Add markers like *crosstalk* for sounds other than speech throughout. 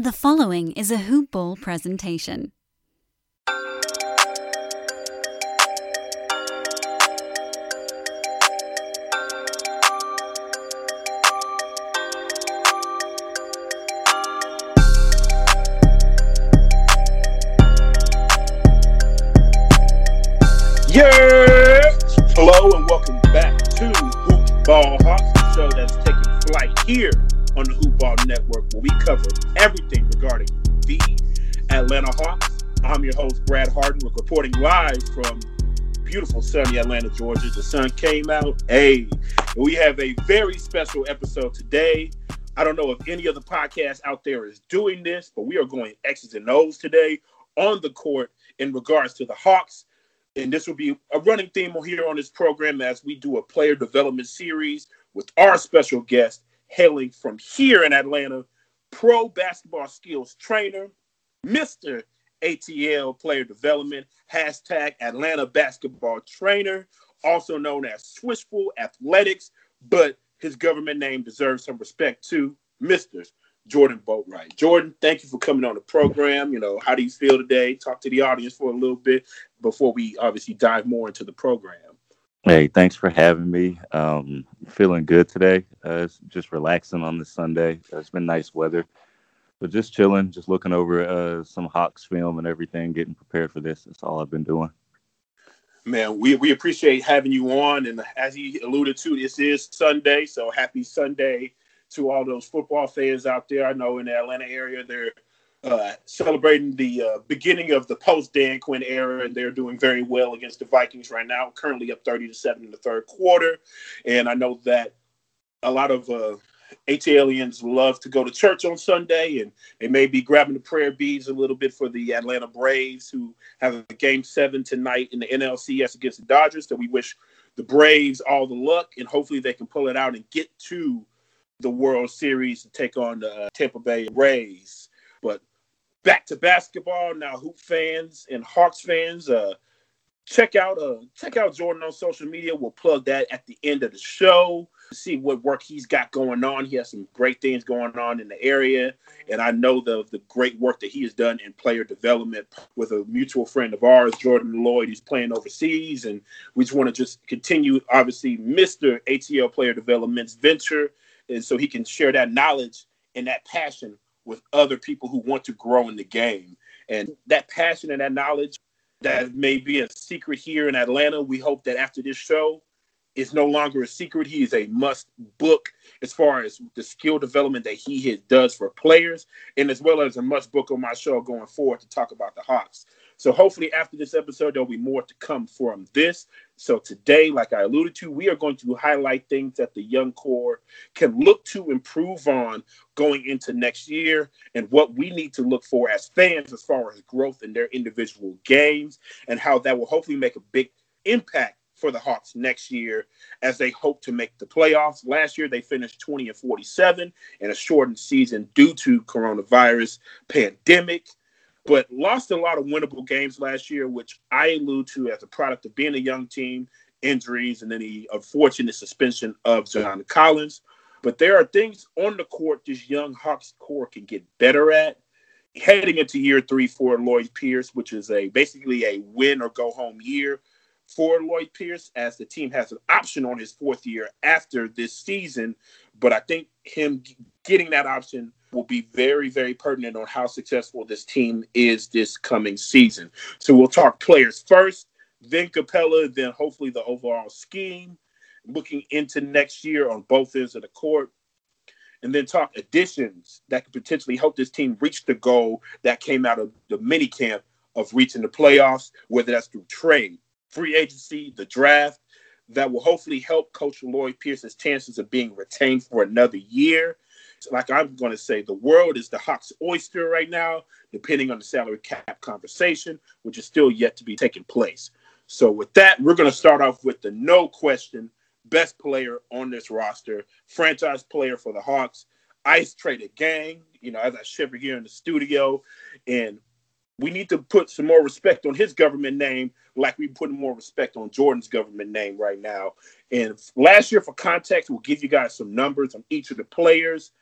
The following is a Hoop Ball presentation. Yeah! Hello and welcome back to Hoop Ball Hawks, the show that's taking flight here on the Hoop Ball Network, where we cover everything regarding the Atlanta Hawks. I'm your host, Brad Hardin. We're reporting live from beautiful sunny Atlanta, Georgia. The sun came out. Hey, we have a very special episode today. I don't know if any other podcast out there is doing this, but we are going X's and O's today on the court in regards to the Hawks and this will be a running theme here on this program as we do a player development series with our special guest hailing from here in Atlanta, pro basketball skills trainer, Mr. ATL player development, hashtag Atlanta basketball trainer, also known as Swishful Athletics, but his government name deserves some respect too, Mr. Jordan Boatwright. Jordan, thank you for coming on the program. You know, how do you feel today? Talk to the audience for a little bit before we obviously dive more into the program. Hey, thanks for having me. Um, feeling good today. Uh, just relaxing on this Sunday. Uh, it's been nice weather, but just chilling, just looking over uh, some Hawks film and everything, getting prepared for this. That's all I've been doing. Man, we, we appreciate having you on. And as he alluded to, this is Sunday. So happy Sunday to all those football fans out there. I know in the Atlanta area, they're uh, celebrating the uh, beginning of the post Dan Quinn era, and they're doing very well against the Vikings right now. Currently up thirty to seven in the third quarter, and I know that a lot of uh, ATLians love to go to church on Sunday, and they may be grabbing the prayer beads a little bit for the Atlanta Braves, who have a game seven tonight in the NLCS against the Dodgers. So we wish the Braves all the luck, and hopefully they can pull it out and get to the World Series to take on the uh, Tampa Bay Rays. But back to basketball now. Hoop fans and Hawks fans, uh, check out uh check out Jordan on social media. We'll plug that at the end of the show. See what work he's got going on. He has some great things going on in the area, and I know the the great work that he has done in player development with a mutual friend of ours, Jordan Lloyd. He's playing overseas, and we just want to just continue, obviously, Mister ATL Player Development's venture, and so he can share that knowledge and that passion with other people who want to grow in the game. And that passion and that knowledge that may be a secret here in Atlanta, we hope that after this show, is no longer a secret. He is a must book as far as the skill development that he does for players, and as well as a must book on my show going forward to talk about the Hawks. So hopefully after this episode, there'll be more to come from this. So today, like I alluded to, we are going to highlight things that the young core can look to improve on going into next year and what we need to look for as fans as far as growth in their individual games and how that will hopefully make a big impact for the Hawks next year as they hope to make the playoffs. Last year they finished 20 and 47 in a shortened season due to coronavirus pandemic but lost a lot of winnable games last year, which I allude to as a product of being a young team, injuries, and then the unfortunate suspension of John Collins. But there are things on the court this young Hawks core can get better at. Heading into year three for Lloyd Pierce, which is a basically a win or go home year for Lloyd Pierce, as the team has an option on his fourth year after this season. But I think him getting that option will be very, very pertinent on how successful this team is this coming season. So we'll talk players first, then Capela, then hopefully the overall scheme, looking into next year on both ends of the court, and then talk additions that could potentially help this team reach the goal that came out of the mini camp of reaching the playoffs, whether that's through trade, free agency, the draft, that will hopefully help Coach Lloyd Pierce's chances of being retained for another year like I'm going to say, the world is the Hawks' oyster right now, depending on the salary cap conversation, which is still yet to be taking place. So, with that, we're going to start off with the no question best player on this roster, franchise player for the Hawks, Ice traded Gang. You know, as I shiver here in the studio, and we need to put some more respect on his government name, like we put more respect on Jordan's government name right now. And last year, for context, we'll give you guys some numbers on each of the players.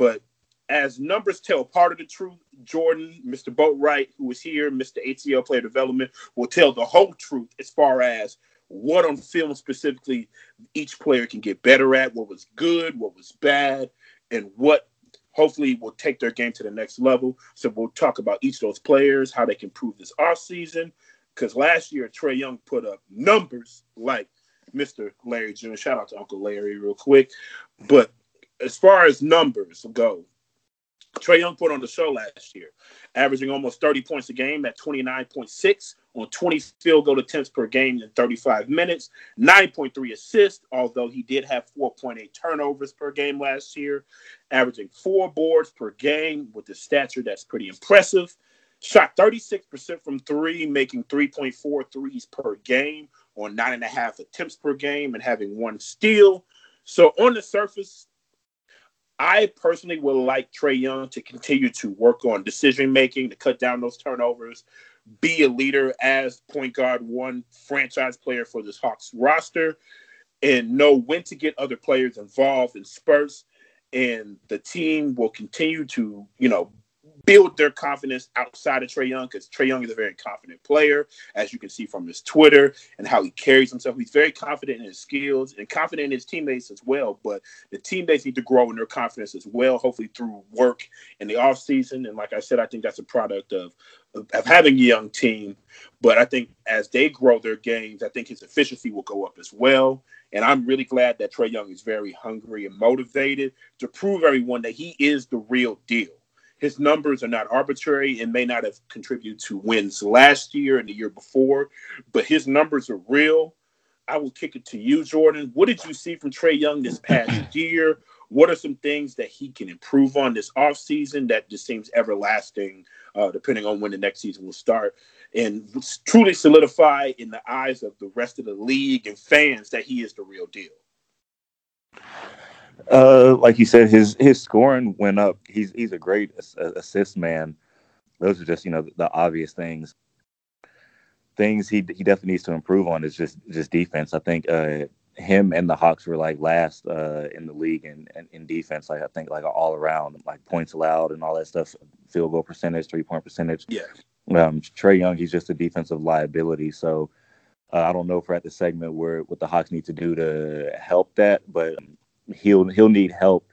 But as numbers tell part of the truth, Jordan, Mr. Boatwright, who is here, Mr. ATL Player Development, will tell the whole truth as far as what on film specifically each player can get better at, what was good, what was bad, and what hopefully will take their game to the next level. So we'll talk about each of those players, how they can improve this off season. Because last year, Trae Young put up numbers like Mr. Larry Jr. Shout out to Uncle Larry real quick. But as far as numbers go, Trae Young put on the show last year, averaging almost 30 points a game at 29.6 on 20 field goal attempts per game in 35 minutes, 9.3 assists, although he did have 4.8 turnovers per game last year, averaging four boards per game with the stature that's pretty impressive. Shot 36% from three, making 3.4 threes per game on nine and a half attempts per game and having one steal. So on the surface, I personally would like Trae Young to continue to work on decision making, to cut down those turnovers, be a leader as point guard, one franchise player for this Hawks roster, and know when to get other players involved in spurts. And the team will continue to, you know, build their confidence outside of Trae Young because Trae Young is a very confident player, as you can see from his Twitter and how he carries himself. He's very confident in his skills and confident in his teammates as well. But the teammates need to grow in their confidence as well, hopefully through work in the offseason. And like I said, I think that's a product of, of, of having a young team. But I think as they grow their games, I think his efficiency will go up as well. And I'm really glad that Trae Young is very hungry and motivated to prove everyone that he is the real deal his numbers are not arbitrary and may not have contributed to wins last year and the year before, but his numbers are real. I will kick it to you, Jordan. What did you see from Trae Young this past *clears throat* year? What are some things that he can improve on this offseason that just seems everlasting, uh, depending on when the next season will start, and truly solidify in the eyes of the rest of the league and fans that he is the real deal? Uh, like you said, his his scoring went up. He's he's a great assist man. Those are just you know the obvious things. Things he he definitely needs to improve on is just just defense. I think uh, him and the Hawks were like last uh, in the league in, in, in defense. Like I think like all around like points allowed and all that stuff, field goal percentage, three point percentage. Yeah. Um, Trae Young, he's just a defensive liability. So uh, I don't know if we're at the segment where what the Hawks need to do to help that, but he'll he'll need help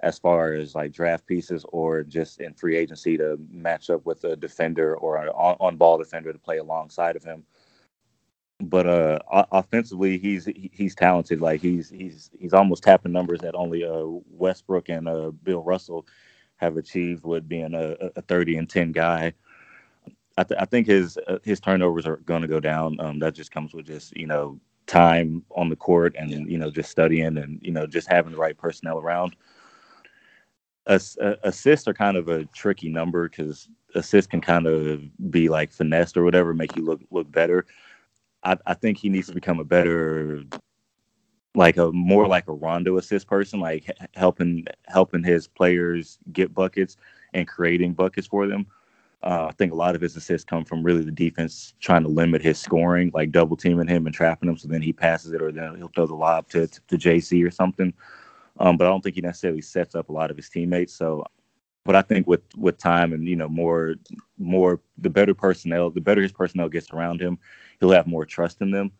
as far as like draft pieces or just in free agency to match up with a defender or an on ball defender to play alongside of him. But uh, offensively, he's he's talented. Like he's he's he's almost tapping numbers that only uh, Westbrook and uh, Bill Russell have achieved with being a, a 30 and 10 guy. I, th- I think his uh, his turnovers are going to go down. Um, that just comes with just you know time on the court and yeah. you know just studying and you know just having the right personnel around. Ass- uh, assists are kind of a tricky number because assists can kind of be like finessed or whatever, make you look look better. I, I think he needs to become a better, like a more like a Rondo assist person, like helping helping his players get buckets and creating buckets for them. Uh, I think a lot of his assists come from really the defense trying to limit his scoring, like double teaming him and trapping him, so then he passes it, or then he'll throw the lob to to, to JC or something. Um, but I don't think he necessarily sets up a lot of his teammates. So, but I think with with time and you know more more the better personnel, the better his personnel gets around him, he'll have more trust in them.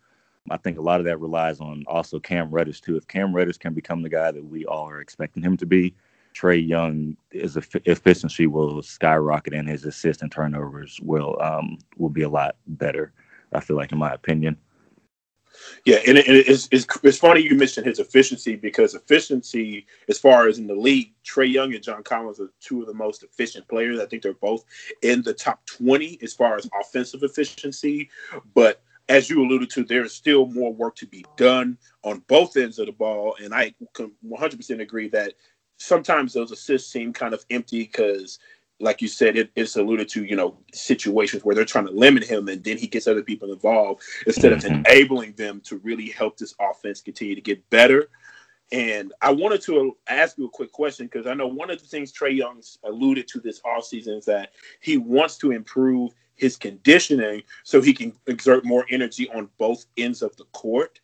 I think a lot of that relies on also Cam Reddish too. If Cam Reddish can become the guy that we all are expecting him to be, Trae Young his efficiency will skyrocket and his assist and turnovers will um, will be a lot better. I feel like, in my opinion. Yeah, and, it, it's, it's, it's funny you mentioned his efficiency because efficiency, as far as in the league, Trae Young and John Collins are two of the most efficient players. I think they're both in the top 20 as far as offensive efficiency. But as you alluded to, there is still more work to be done on both ends of the ball. And I can 100% agree that sometimes those assists seem kind of empty because like you said, it, it's alluded to, you know, situations where they're trying to limit him and then he gets other people involved instead mm-hmm. of enabling them to really help this offense continue to get better. And I wanted to ask you a quick question because I know one of the things Trae Young's alluded to this offseason is that he wants to improve his conditioning so he can exert more energy on both ends of the court.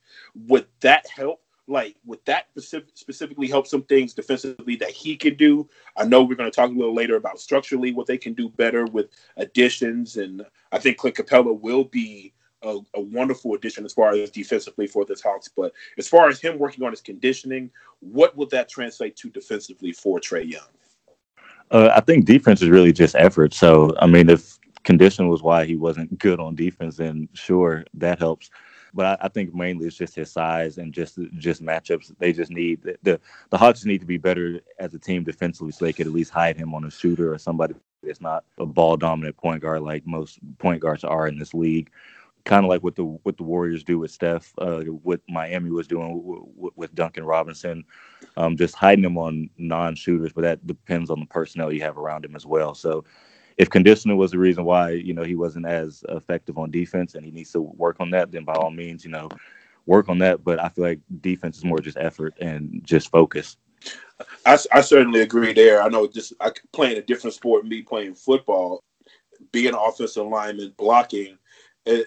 Would that help like would that specific, specifically help some things defensively that he could do? I know we're going to talk a little later about structurally what they can do better with additions, and I think Clint Capela will be a, a, wonderful addition as far as defensively for the Hawks. But as far as him working on his conditioning, what would that translate to defensively for Trae Young? Uh, I think defense is really just effort. So, I mean, if condition was why he wasn't good on defense, then sure, that helps. But I, I think mainly it's just his size and just just matchups. They just need the, the the Hawks need to be better as a team defensively, so they could at least hide him on a shooter or somebody that's not a ball dominant point guard like most point guards are in this league kind of like what the what the Warriors do with Steph, uh, what Miami was doing with Duncan Robinson, um, just hiding him on non-shooters. But that depends on the personnel you have around him as well. So, if conditioning was the reason why you know he wasn't as effective on defense and he needs to work on that, then by all means, you know, work on that. But I feel like defense is more just effort and just focus. I, I certainly agree there. I know just I playing a different sport, me playing football, being offensive lineman, blocking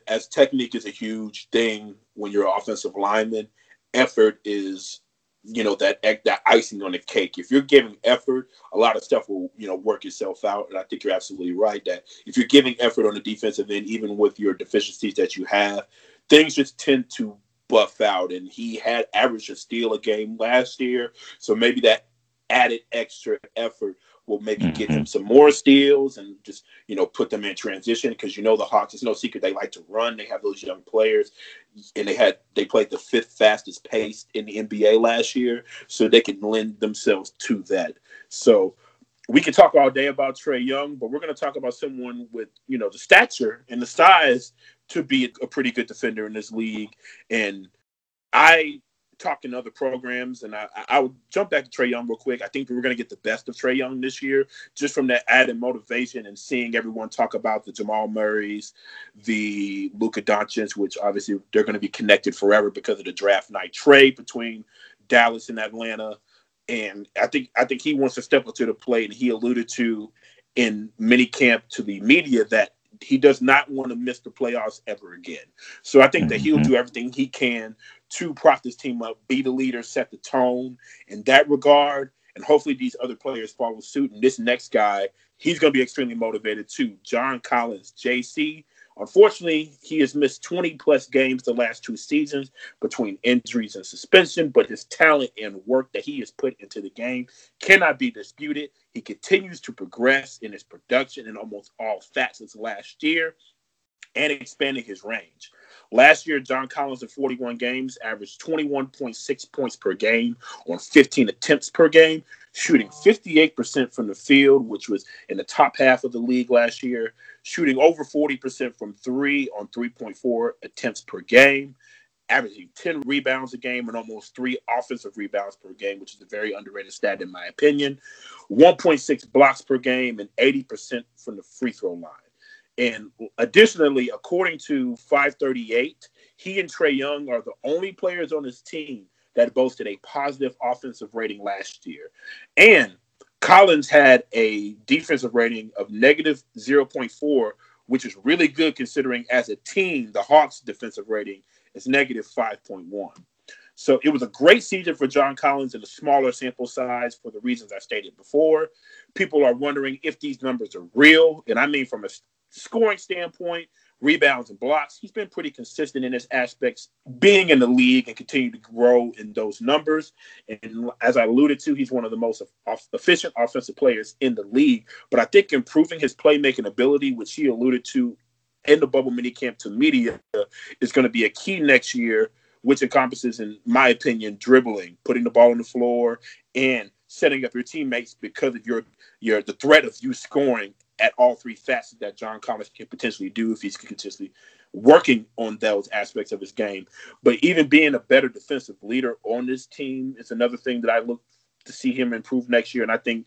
as technique is a huge thing when you're an offensive lineman, effort is you know that that icing on the cake. If you're giving effort, a lot of stuff will you know work itself out. And I think you're absolutely right that if you're giving effort on the defensive end, even with your deficiencies that you have, things just tend to buff out. And he had averaged a steal a game last year, so maybe that added extra effort will maybe mm-hmm. get them some more steals and just you know put them in transition because you know the Hawks. It's no secret they like to run. They have those young players, and they had they played the fifth fastest pace in the NBA last year, so they can lend themselves to that. So we can talk all day about Trae Young, but we're going to talk about someone with you know the stature and the size to be a pretty good defender in this league. And I talking other programs, and I, I would jump back to Trae Young real quick. I think we're going to get the best of Trae Young this year, just from that added motivation and seeing everyone talk about the Jamal Murrays, the Luka Doncic, which obviously they're going to be connected forever because of the draft night trade between Dallas and Atlanta. And I think I think he wants to step up to the plate, and he alluded to in mini camp to the media that he does not want to miss the playoffs ever again. So I think that he'll mm-hmm. do everything he can to prop this team up, be the leader, set the tone in that regard. And hopefully these other players follow suit. And this next guy, he's going to be extremely motivated too. John Collins, JC. Unfortunately, he has missed 20 plus games the last two seasons between injuries and suspension, but his talent and work that he has put into the game cannot be disputed. He continues to progress in his production in almost all facets last year and expanding his range. Last year, John Collins in 41 games averaged 21.6 points per game on 15 attempts per game, shooting 58% from the field, which was in the top half of the league last year, shooting over 40% from three on 3.4 attempts per game, averaging 10 rebounds a game and almost three offensive rebounds per game, which is a very underrated stat in my opinion, 1.6 blocks per game, and 80% from the free throw line. And additionally, according to 538, he and Trae Young are the only players on his team that boasted a positive offensive rating last year. And Collins had a defensive rating of negative 0.4, which is really good considering as a team, the Hawks' defensive rating is negative 5.1. So it was a great season for John Collins in a smaller sample size for the reasons I stated before. People are wondering if these numbers are real. And I mean, from a scoring standpoint, rebounds and blocks, he's been pretty consistent in his aspects, being in the league and continue to grow in those numbers. And as I alluded to, he's one of the most efficient offensive players in the league. But I think improving his playmaking ability, which he alluded to in the bubble minicamp to media, is going to be a key next year, which encompasses, in my opinion, dribbling, putting the ball on the floor, and setting up your teammates because of your your the threat of you scoring at all three facets that John Collins can potentially do if he's consistently working on those aspects of his game. But even being a better defensive leader on this team is another thing that I look to see him improve next year. And I think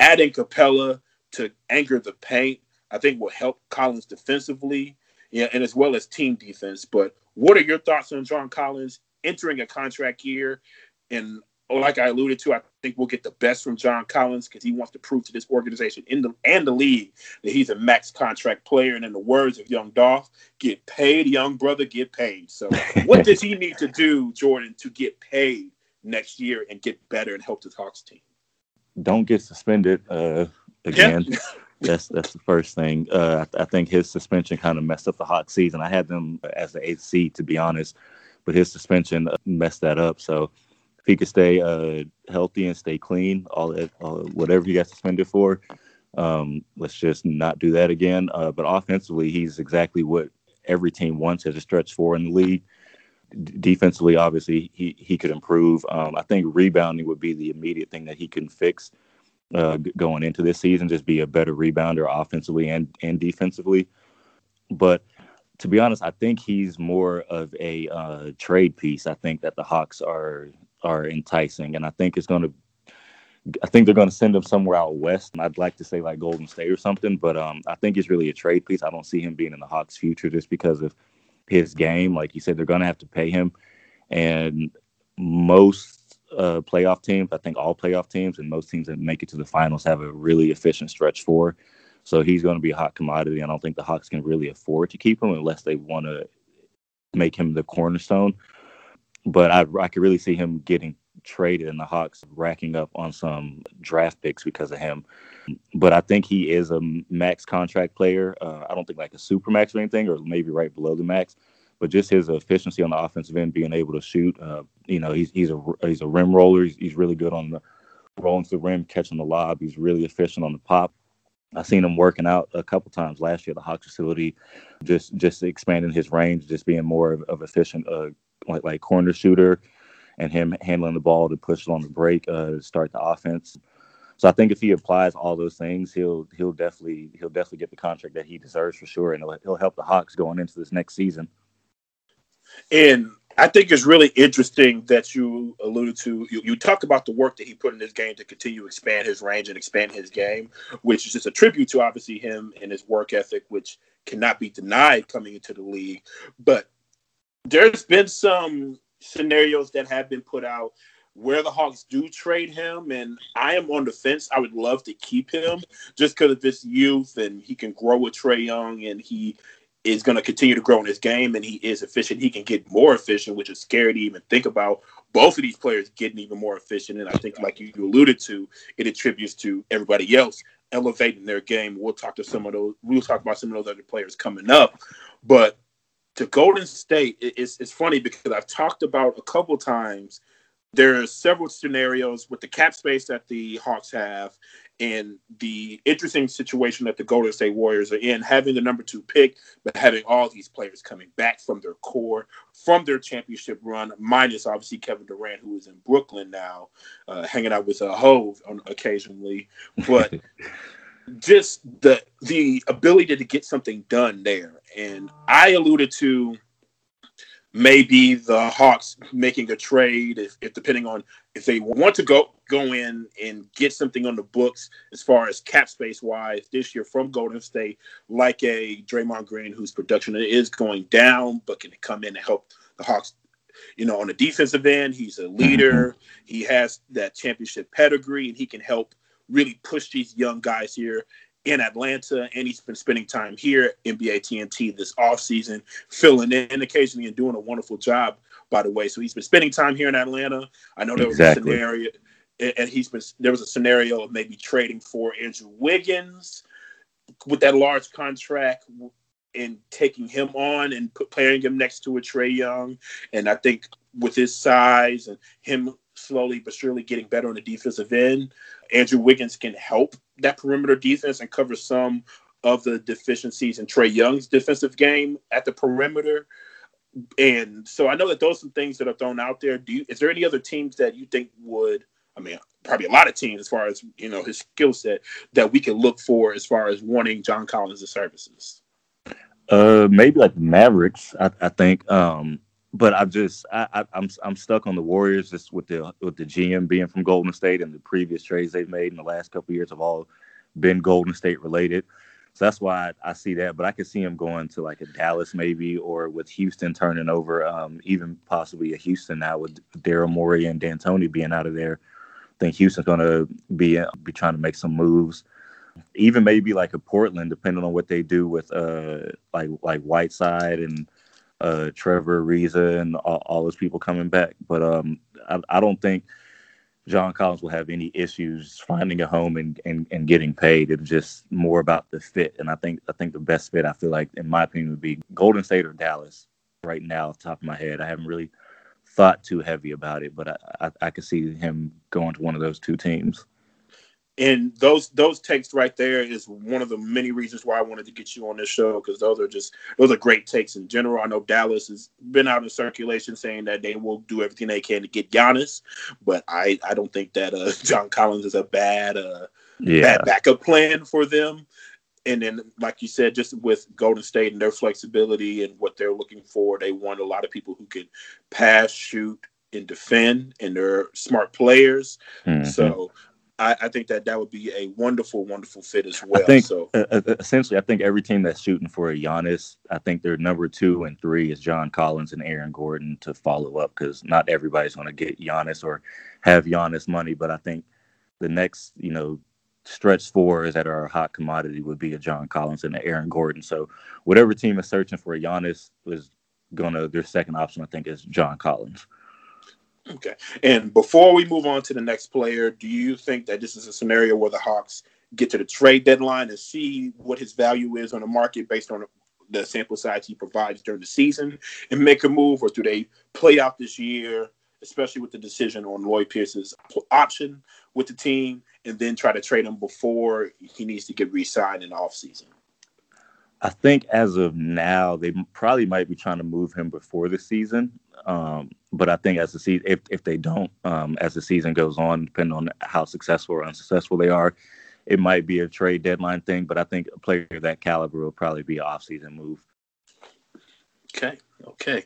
adding Capela to anchor the paint, I think will help Collins defensively, yeah, and as well as team defense. But what are your thoughts on John Collins entering a contract year? And like I alluded to, I think we'll get the best from John Collins because he wants to prove to this organization in the and the league that he's a max contract player. And in the words of Young Dolph, get paid, young brother, get paid. So, *laughs* what does he need to do, Jordan, to get paid next year and get better and help the Hawks team? Don't get suspended uh, again. Yeah. *laughs* that's that's the first thing. Uh, I, I, think his suspension kind of messed up the Hawks season. I had them as the eighth seed, to be honest, but his suspension messed that up. So if he could stay uh, healthy and stay clean, all that, uh, whatever he got suspended for, um, let's just not do that again. Uh, but offensively, he's exactly what every team wants as a stretch four in the league. D- defensively, obviously, he he could improve. Um, I think rebounding would be the immediate thing that he can fix uh, going into this season. Just be a better rebounder offensively and and defensively. But to be honest, I think he's more of a uh, trade piece. I think that the Hawks are are enticing, and I think it's going to I think they're going to send him somewhere out west. I'd like to say like Golden State or something, but um, I think it's really a trade piece. I don't see him being in the Hawks' future just because of his game. Like you said, they're going to have to pay him, and most uh, playoff teams, I think all playoff teams and most teams that make it to the finals have a really efficient stretch four. So he's going to be a hot commodity. I don't think the Hawks can really afford to keep him unless they want to make him the cornerstone. But I, I could really see him getting traded and the Hawks racking up on some draft picks because of him. But I think he is a max contract player. Uh, I don't think like a super max or anything, or maybe right below the max. But just his efficiency on the offensive end, being able to shoot. Uh, you know, he's he's a he's a rim roller. He's, he's really good on the rolling to the rim, catching the lob. He's really efficient on the pop. I've seen him working out a couple times last year at the Hawks facility, just just expanding his range, just being more of, of efficient, uh, like like corner shooter, and him handling the ball to push on the break uh, to start the offense. So I think if he applies all those things, he'll he'll definitely he'll definitely get the contract that he deserves for sure, and he'll, he'll help the Hawks going into this next season. And I think it's really interesting that you alluded to. You, you talked about the work that he put in his game to continue to expand his range and expand his game, which is just a tribute to obviously him and his work ethic, which cannot be denied coming into the league. But there's been some scenarios that have been put out where the Hawks do trade him, and I am on the fence. I would love to keep him just because of his youth and he can grow with Trae Young and he is going to continue to grow in his game and he is efficient. He can get more efficient, which is scary to even think about. Both of these players getting even more efficient, and I think, like you alluded to, it attributes to everybody else elevating their game. We'll talk to some of those. We'll talk about some of those other players coming up, but to Golden State, it's, it's funny because I've talked about a couple times. There are several scenarios with the cap space that the Hawks have and the interesting situation that the Golden State Warriors are in, having the number two pick, but having all these players coming back from their core, from their championship run, minus obviously Kevin Durant, who is in Brooklyn now, uh, hanging out with a uh, Hove on, occasionally. But *laughs* just the the ability to get something done there. And I alluded to maybe the Hawks making a trade if, if, depending on if they want to go go in and get something on the books as far as cap space wise this year from Golden State, like a Draymond Green whose production is going down, but can come in and help the Hawks. You know, on the defensive end, he's a leader. Mm-hmm. He has that championship pedigree, and he can help really push these young guys here in Atlanta, and he's been spending time here NBA TNT this offseason, filling in occasionally and doing a wonderful job, by the way. So he's been spending time here in Atlanta. I know there was exactly. a scenario, and he's been there was a scenario of maybe trading for Andrew Wiggins with that large contract and taking him on and put, playing him next to a Trae Young. And I think with his size and him slowly but surely getting better on the defensive end. Andrew Wiggins can help that perimeter defense and cover some of the deficiencies in Trae Young's defensive game at the perimeter. And so I know that those are some things that are thrown out there. Do you, is there any other teams that you think would? I mean, probably a lot of teams as far as you know his skill set that we can look for as far as wanting John Collins' services. Uh, maybe like the Mavericks. I, I think. Um, but I just I, I, I'm, I'm stuck on the Warriors just with the with the GM being from Golden State and the previous trades they've made in the last couple years have all been Golden State related. So that's why I, I, see that. But I could see him going to like a Dallas maybe, or with Houston turning over, um, even possibly a Houston now with Daryl Morey and D'Antoni being out of there. I think Houston's going to be be trying to make some moves. Even maybe like a Portland, depending on what they do with uh like like Whiteside and uh, Trevor Ariza and all, all, those people coming back. But um, I, I, don't think John Collins will have any issues finding a home and, and, and getting paid. It's just more about the fit. And I think I think the best fit I feel like, in my opinion, would be Golden State or Dallas. Right now, top of my head, I haven't really thought too heavy about it, but I, I, I could see him going to one of those two teams and those those takes right there is one of the many reasons why I wanted to get you on this show because those are just those are great takes in general. I know Dallas has been out in circulation saying that they will do everything they can to get Giannis, but I I don't think that uh, *laughs* John Collins is a bad uh, yeah. bad backup plan for them. And then, like you said, just with Golden State and their flexibility and what they're looking for, they want a lot of people who can pass, shoot, and defend, and they're smart players. Mm-hmm. So I, I, think that that would be a wonderful, wonderful fit as well. I think, so uh, essentially, I think every team that's shooting for a Giannis, I think their number two and three is John Collins and Aaron Gordon to follow up because not everybody's going to get Giannis or have Giannis money. But I think the next, you know, stretch four is that are a hot commodity would be a John Collins and an Aaron Gordon. So whatever team is searching for a Giannis is going to their second option. I think is John Collins. Okay. And before we move on to the next player, do you think that this is a scenario where the Hawks get to the trade deadline and see what his value is on the market based on the sample size he provides during the season and make a move, or do they play out this year, especially with the decision on Lloyd Pierce's option with the team, and then try to trade him before he needs to get re-signed in the offseason? I think as of now, they probably might be trying to move him before the season. Um, but I think as the season, if if they don't, um, as the season goes on, depending on how successful or unsuccessful they are, it might be a trade deadline thing. But I think a player of that caliber will probably be an off-season move. Okay, okay.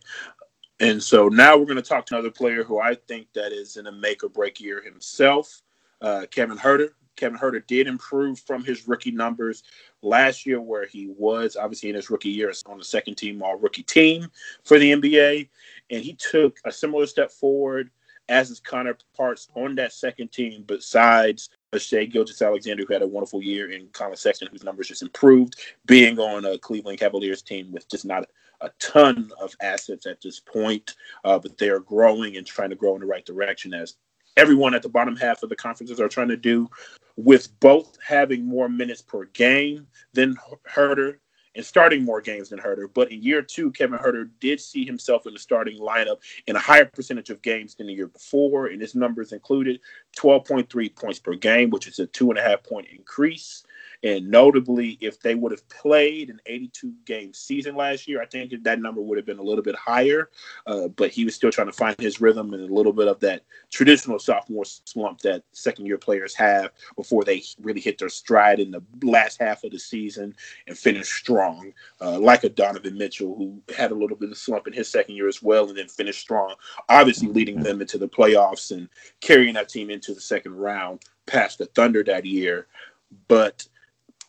And so now we're going to talk to another player who I think that is in a make or break year himself, uh, Kevin Huerter. Kevin Huerter did improve from his rookie numbers last year, where he was obviously in his rookie year on the second team all rookie team for the NBA and he took a similar step forward as his counterparts on that second team, besides Shai Gilgeous-Alexander, who had a wonderful year, and Collin Sexton, whose numbers just improved, being on a Cleveland Cavaliers team with just not a ton of assets at this point, uh, but they are growing and trying to grow in the right direction as everyone at the bottom half of the conferences are trying to do, with both having more minutes per game than Huerter and starting more games than Huerter. But in year two, Kevin Huerter did see himself in the starting lineup in a higher percentage of games than the year before. And his numbers included 12.3 points per game, which is a two and a half point increase. And notably, if they would have played an 82 game season last year, I think that number would have been a little bit higher. Uh, but he was still trying to find his rhythm and a little bit of that traditional sophomore slump that second year players have before they really hit their stride in the last half of the season and finish strong, uh, like a Donovan Mitchell, who had a little bit of slump in his second year as well and then finished strong, obviously leading them into the playoffs and carrying that team into the second round past the Thunder that year. But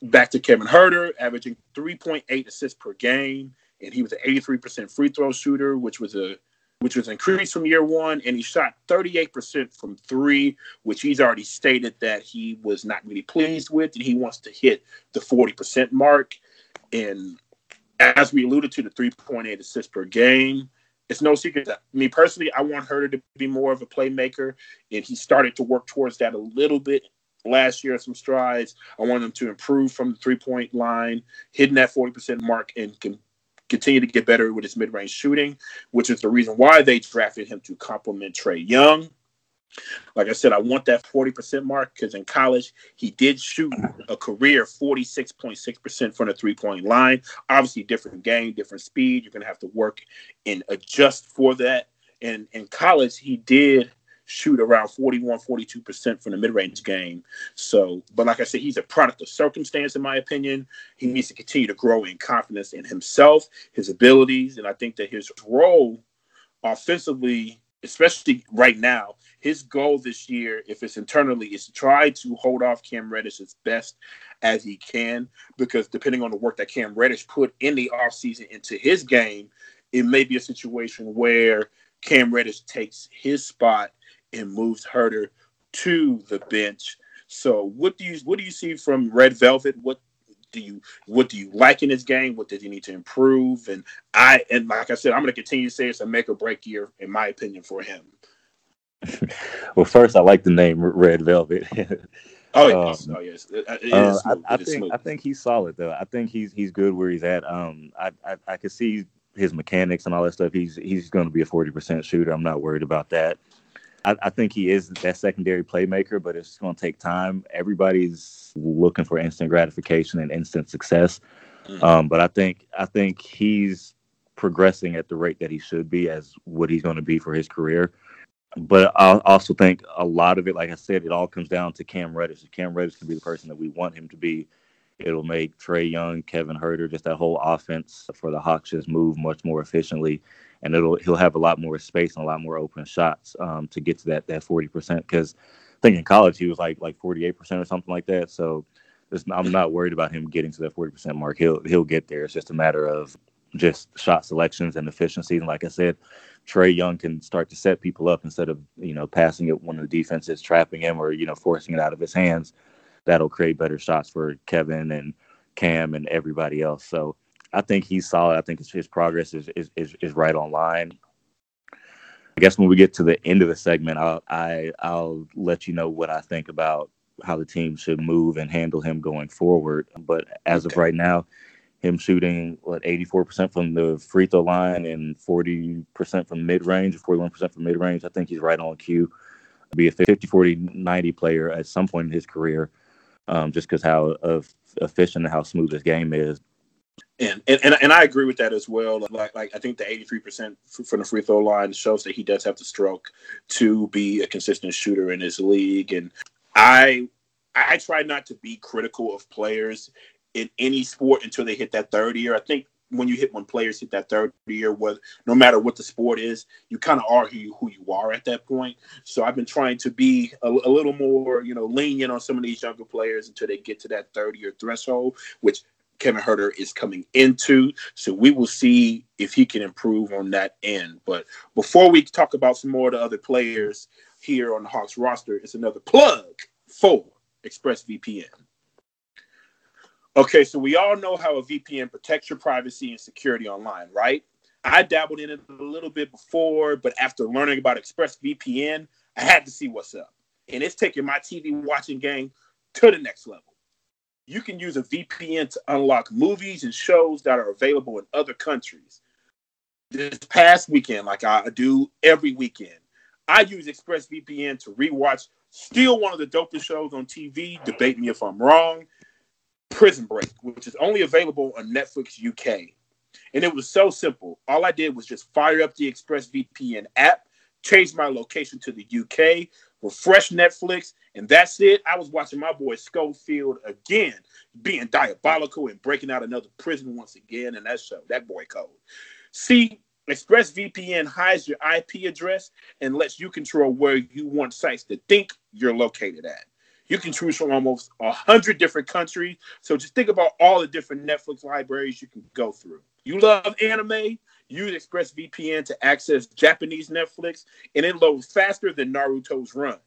back to Kevin Huerter, averaging 3.8 assists per game, and he was an 83% free throw shooter, which was a which was increased from year one, and he shot 38% from three, which he's already stated that he was not really pleased with, and he wants to hit the 40% mark. And as we alluded to, the 3.8 assists per game, it's no secret that me personally, I want Huerter to be more of a playmaker, and he started to work towards that a little bit last year some strides. I want him to improve from the three point line, hitting that 40% mark, and can continue to get better with his mid range shooting, which is the reason why they drafted him to complement Trae Young. Like I said, I want that 40% mark because in college, he did shoot a career 46.6% from the three point line. Obviously, different game, different speed. You're going to have to work and adjust for that. And in college, he did shoot around 41, 42% from the mid range game. So, but like I said, he's a product of circumstance, in my opinion. He needs to continue to grow in confidence in himself, his abilities. And I think that his role offensively, especially right now, his goal this year, if it's internally, is to try to hold off Cam Reddish as best as he can. Because depending on the work that Cam Reddish put in the offseason into his game, it may be a situation where Cam Reddish takes his spot and moves Huerter to the bench. So what do you what do you see from Red Velvet? What Do you what do you like in his game? What does he need to improve? And I and like I said, I'm going to continue to say it's a make or break year, in my opinion, for him. *laughs* well, first, I like the name Red Velvet. *laughs* oh yes, um, oh yes. It, it uh, I, I think smooth. I think he's solid though. I think he's he's good where he's at. Um, I I, I could see his mechanics and all that stuff. He's he's going to be a forty percent shooter. I'm not worried about that. I, I, think he is that secondary playmaker, but it's going to take time. Everybody's looking for instant gratification and instant success. Mm-hmm. Um, but I think I think he's progressing at the rate that he should be as what he's going to be for his career. But I also think a lot of it, like I said, it all comes down to Cam Reddish. If Cam Reddish can be the person that we want him to be, it'll make Trae Young, Kevin Huerter, just that whole offense for the Hawks just move much more efficiently and it'll he'll have a lot more space and a lot more open shots um, to get to that that forty percent. Because I think in college he was like like forty eight percent or something like that. So I'm not worried about him getting to that forty percent mark. He'll he'll get there. It's just a matter of just shot selections and efficiency. And like I said, Trae Young can start to set people up instead of you know passing it when the defense is trapping him or you know forcing it out of his hands. That'll create better shots for Kevin and Cam and everybody else. So I think he's solid. I think his progress is, is is is right on line. I guess when we get to the end of the segment, I'll I, I'll let you know what I think about how the team should move and handle him going forward. But as okay. of right now, him shooting what 84% from the free throw line and 40% from mid range, 41% from mid range. I think he's right on cue. Be a 50, 40, 90 player at some point in his career, um, just because how of, efficient and how smooth his game is. And, and and I agree with that as well. Like like I think the eighty three percent from the free throw line shows that he does have the stroke to be a consistent shooter in his league. And I I try not to be critical of players in any sport until they hit that third year. I think when you hit when players hit that third year, whether no matter what the sport is, you kind of are who you, who you are at that point. So I've been trying to be a, a, little more, you know, lenient on some of these younger players until they get to that third year threshold, which Kevin Huerter is coming into. So we will see if he can improve on that end. But before we talk about some more of the other players here on the Hawks roster, it's another plug for ExpressVPN. Okay, so we all know how a VPN protects your privacy and security online, right? I dabbled in it a little bit before, but after learning about ExpressVPN, I had to see what's up. And it's taking my TV watching game to the next level you can use a VPN to unlock movies and shows that are available in other countries. This past weekend, like I do every weekend, I use ExpressVPN to rewatch still one of the dopest shows on TV. Debate me if I'm wrong. Prison Break, which is only available on Netflix UK. And it was so simple. All I did was just fire up the ExpressVPN app, change my location to the UK, refresh Netflix, and that's it. I was watching my boy Scofield again, being diabolical and breaking out another prison once again. And that show, that boy code. See, ExpressVPN hides your IP address and lets you control where you want sites to think you're located at. You can choose from almost a hundred different countries. So just think about all the different Netflix libraries you can go through. You love anime? Use ExpressVPN to access Japanese Netflix, and it loads faster than Naruto's run.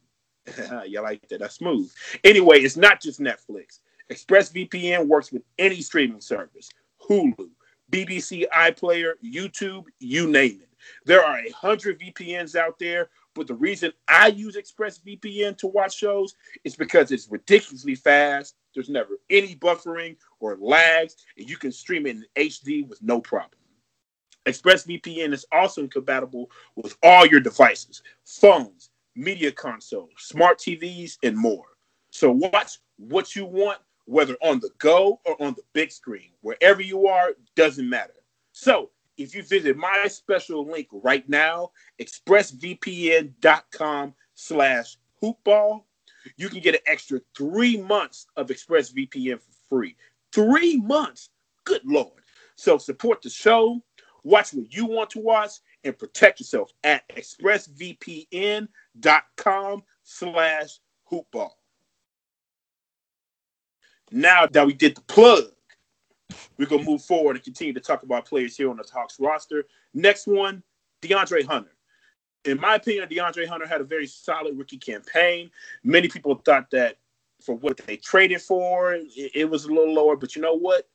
*laughs* you like that? That's smooth. Anyway, it's not just Netflix. ExpressVPN works with any streaming service Hulu, BBC iPlayer, YouTube, you name it. There are a hundred VPNs out there, but the reason I use ExpressVPN to watch shows is because it's ridiculously fast. There's never any buffering or lags, and you can stream it in HD with no problem. ExpressVPN is also compatible with all your devices, phones, media consoles, smart TVs, and more. So watch what you want, whether on the go or on the big screen. Wherever you are, doesn't matter. So if you visit my special link right now, expressvpn.com slash hoopball, you can get an extra three months of ExpressVPN for free. Three months. Good Lord. So support the show, watch what you want to watch, and protect yourself at expressvpn.com slash hoopball. Now that we did the plug, we're gonna move forward and continue to talk about players here on the Hawks roster. Next one, DeAndre Hunter. In my opinion, DeAndre Hunter had a very solid rookie campaign. Many people thought that for what they traded for, it, it was a little lower. But you know what?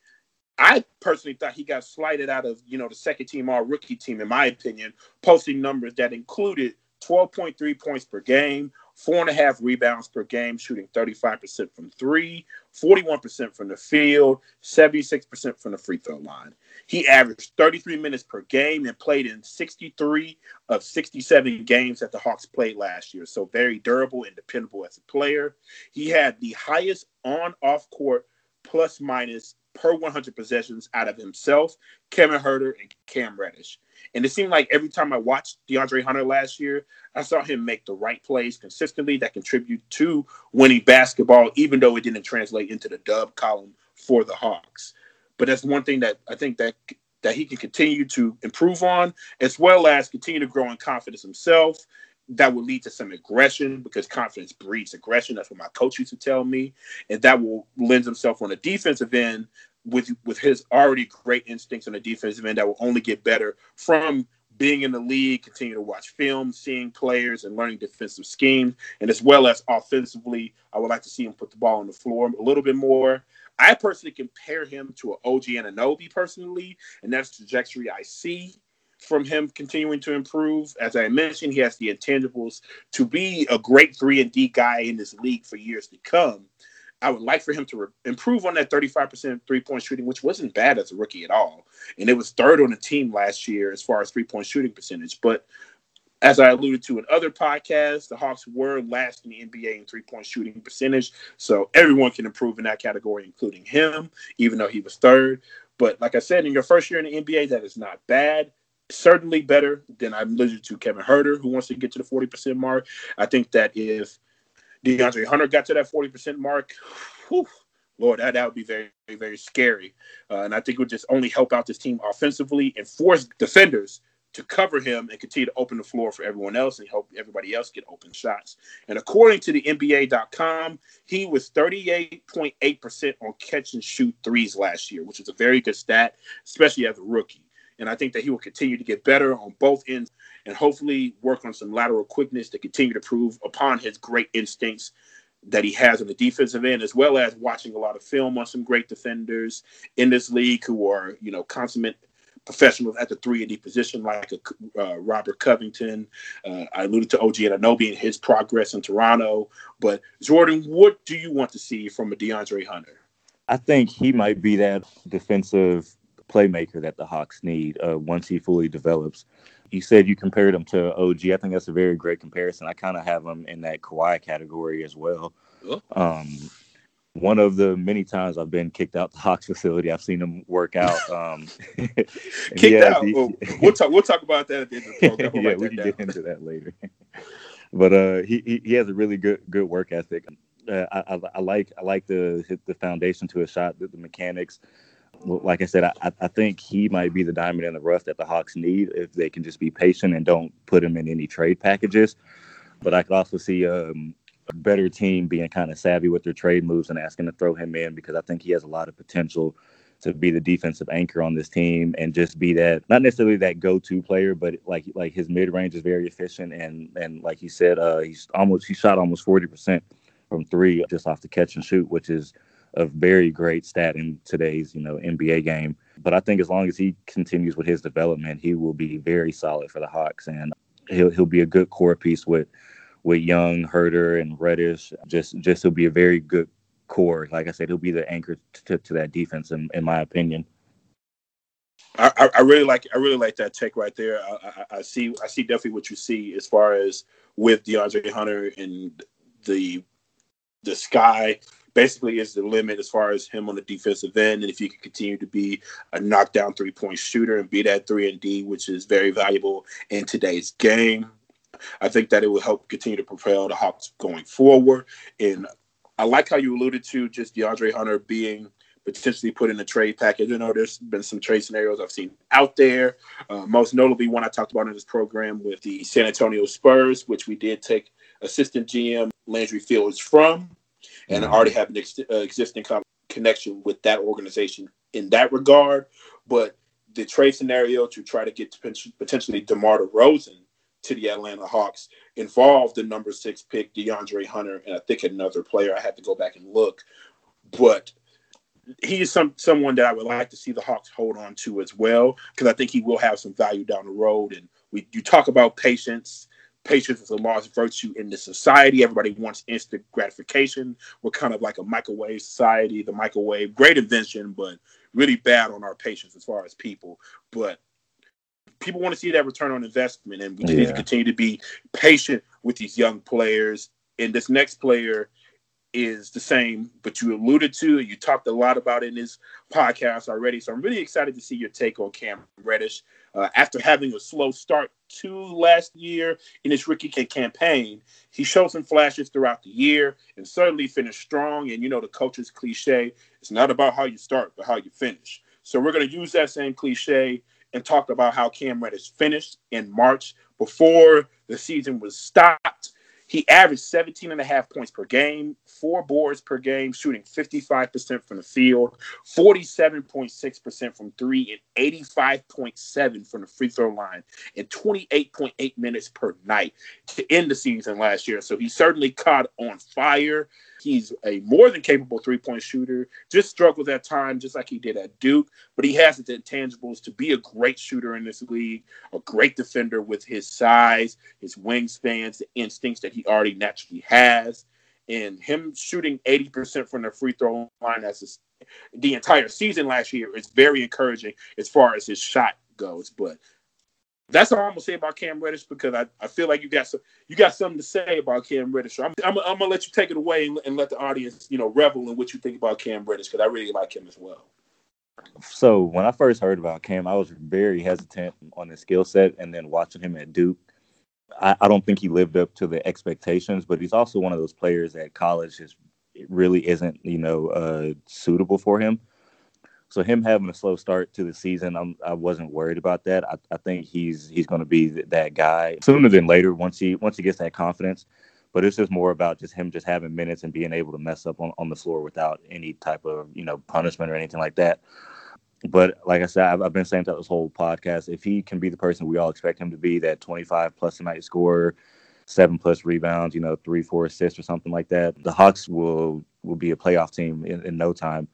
I personally thought he got slighted out of, you know, the second team all rookie team, in my opinion, posting numbers that included 12.3 points per game, four and a half rebounds per game, shooting 35% from three, 41% from the field, 76% from the free throw line. He averaged 33 minutes per game and played in 63 of 67 games that the Hawks played last year. So very durable and dependable as a player. He had the highest on off court plus minus per 100 possessions out of himself, Kevin Huerter, and Cam Reddish. And it seemed like every time I watched DeAndre Hunter last year, I saw him make the right plays consistently that contribute to winning basketball, even though it didn't translate into the dub column for the Hawks. But that's one thing that I think that that he can continue to improve on, as well as continue to grow in confidence himself. That will lead to some aggression because confidence breeds aggression. That's what my coach used to tell me, and that will lend himself on the defensive end with with his already great instincts on the defensive end that will only get better from being in the league, continue to watch film, seeing players, and learning defensive schemes, and as well as offensively, I would like to see him put the ball on the floor a little bit more. I personally compare him to an OG and Anunoby personally, and that's the trajectory I see from him continuing to improve. As I mentioned, he has the intangibles to be a great three and D guy in this league for years to come. I would like for him to re- improve on that 35% three point shooting, which wasn't bad as a rookie at all. And it was third on the team last year as far as three point shooting percentage. But as I alluded to in other podcasts, the Hawks were last in the NBA in three point shooting percentage. So everyone can improve in that category, including him, even though he was third. But like I said, in your first year in the NBA, that is not bad. Certainly better than I alluded to Kevin Huerter, who wants to get to the 40% mark. I think that if DeAndre Hunter got to that 40% mark, whew, Lord, that, that would be very, very, very scary. Uh, and I think it would just only help out this team offensively and force defenders to cover him and continue to open the floor for everyone else and help everybody else get open shots. And according to the NBA.com, he was 38.8% on catch and shoot threes last year, which is a very good stat, especially as a rookie. And I think that he will continue to get better on both ends and hopefully work on some lateral quickness to continue to prove upon his great instincts that he has on the defensive end, as well as watching a lot of film on some great defenders in this league who are, you know, consummate professionals at the three and D position, like a, uh, Robert Covington. Uh, I alluded to OG Anunoby and his progress in Toronto. But Jordan, what do you want to see from a DeAndre Hunter? I think he might be that defensive playmaker that the Hawks need uh, once he fully develops. You said you compared him to OG. I think that's a very great comparison. I kind of have him in that Kawhi category as well. Um, one of the many times I've been kicked out the Hawks facility, I've seen him work out. *laughs* Um, kicked out. He, well, *laughs* we'll talk. We'll talk about that at the end of the program. *laughs* yeah, we can down. get into that later. but uh, he, he has a really good good work ethic. Uh, I, I, I, like I like the the foundation to his shot, the, the mechanics like I said, I, I think he might be the diamond in the rough that the Hawks need if they can just be patient and don't put him in any trade packages. But I could also see um, a better team being kind of savvy with their trade moves and asking to throw him in because I think he has a lot of potential to be the defensive anchor on this team and just be that not necessarily that go-to player, but like like his mid-range is very efficient and and like he said, uh, he's almost he shot almost forty percent from three just off the catch and shoot, which is a very great stat in today's you know NBA game. But I think as long as he continues with his development, he will be very solid for the Hawks, and he'll he'll be a good core piece with with Young, Huerter, and Reddish. Just just he'll be a very good core. Like I said, he'll be the anchor to, to that defense, in, in my opinion. I, I, really like I really like that take right there. I, I, I, see I see definitely what you see as far as with DeAndre Hunter and the the sky basically is the limit as far as him on the defensive end. And if he can continue to be a knockdown three point shooter and be that three and D, which is very valuable in today's game, I think that it will help continue to propel the Hawks going forward. And I like how you alluded to just DeAndre Hunter being potentially put in a trade package. You know, there's been some trade scenarios I've seen out there. Uh, most notably, one I talked about in this program with the San Antonio Spurs, which we did take assistant GM Landry Fields from and mm-hmm. already have an ex- uh, existing connection with that organization in that regard. But the trade scenario to try to get to potentially DeMar DeRozan to the Atlanta Hawks involved the number six pick, DeAndre Hunter, and I think another player. I had to go back and look. But he is some someone that I would like to see the Hawks hold on to as well, because I think he will have some value down the road. And we you talk about patience. Patience is a lost virtue in this society. Everybody wants instant gratification. We're kind of like a microwave society. The microwave, great invention, but really bad on our patience as far as people. But people want to see that return on investment, and we yeah. need to continue to be patient with these young players. And this next player is the same, but you alluded to, you talked a lot about it in this podcast already. So I'm really excited to see your take on Cam Reddish. Uh, after having a slow start to last year in his rookie campaign, he showed some flashes throughout the year and certainly finished strong. And you know, the coach's cliche it's not about how you start, but how you finish. So we're going to use that same cliche and talk about how Cam Reddish finished in March before the season was stopped. He averaged 17 and a half points per game, four boards per game, shooting 55% from the field, 47.6% from three, and 85.7 from the free throw line, and 28.8 minutes per night to end the season last year. So he certainly caught on fire. He's a more than capable three point shooter. Just struggles at times, just like he did at Duke. But he has the intangibles to be a great shooter in this league, a great defender with his size, his wingspans, the instincts that he already naturally has. And him shooting 80% from the free throw line as the entire season last year is very encouraging as far as his shot goes. But that's all I'm gonna say about Cam Reddish because I, I feel like you got some you got something to say about Cam Reddish. So I'm, I'm, I'm gonna let you take it away and, and, let the audience you know revel in what you think about Cam Reddish because I really like him as well. So when I first heard about Cam, I was very hesitant on his skill set, and then watching him at Duke, I, I, don't think he lived up to the expectations. But he's also one of those players at college is really isn't you know uh, suitable for him. So him having a slow start to the season, I'm, I wasn't worried about that. I, I think he's he's going to be that guy sooner than later once he once he gets that confidence. But it's just more about just him just having minutes and being able to mess up on, on the floor without any type of you know punishment or anything like that. But like I said, I've, I've been saying that this whole podcast. If he can be the person we all expect him to be, that 25 plus a night scorer, seven plus rebounds, you know, three, four assists or something like that, the Hawks will will be a playoff team in, in no time.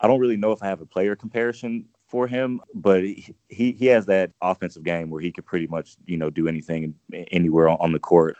I don't really know if I have a player comparison for him, but he he has that offensive game where he could pretty much you know do anything anywhere on, the court.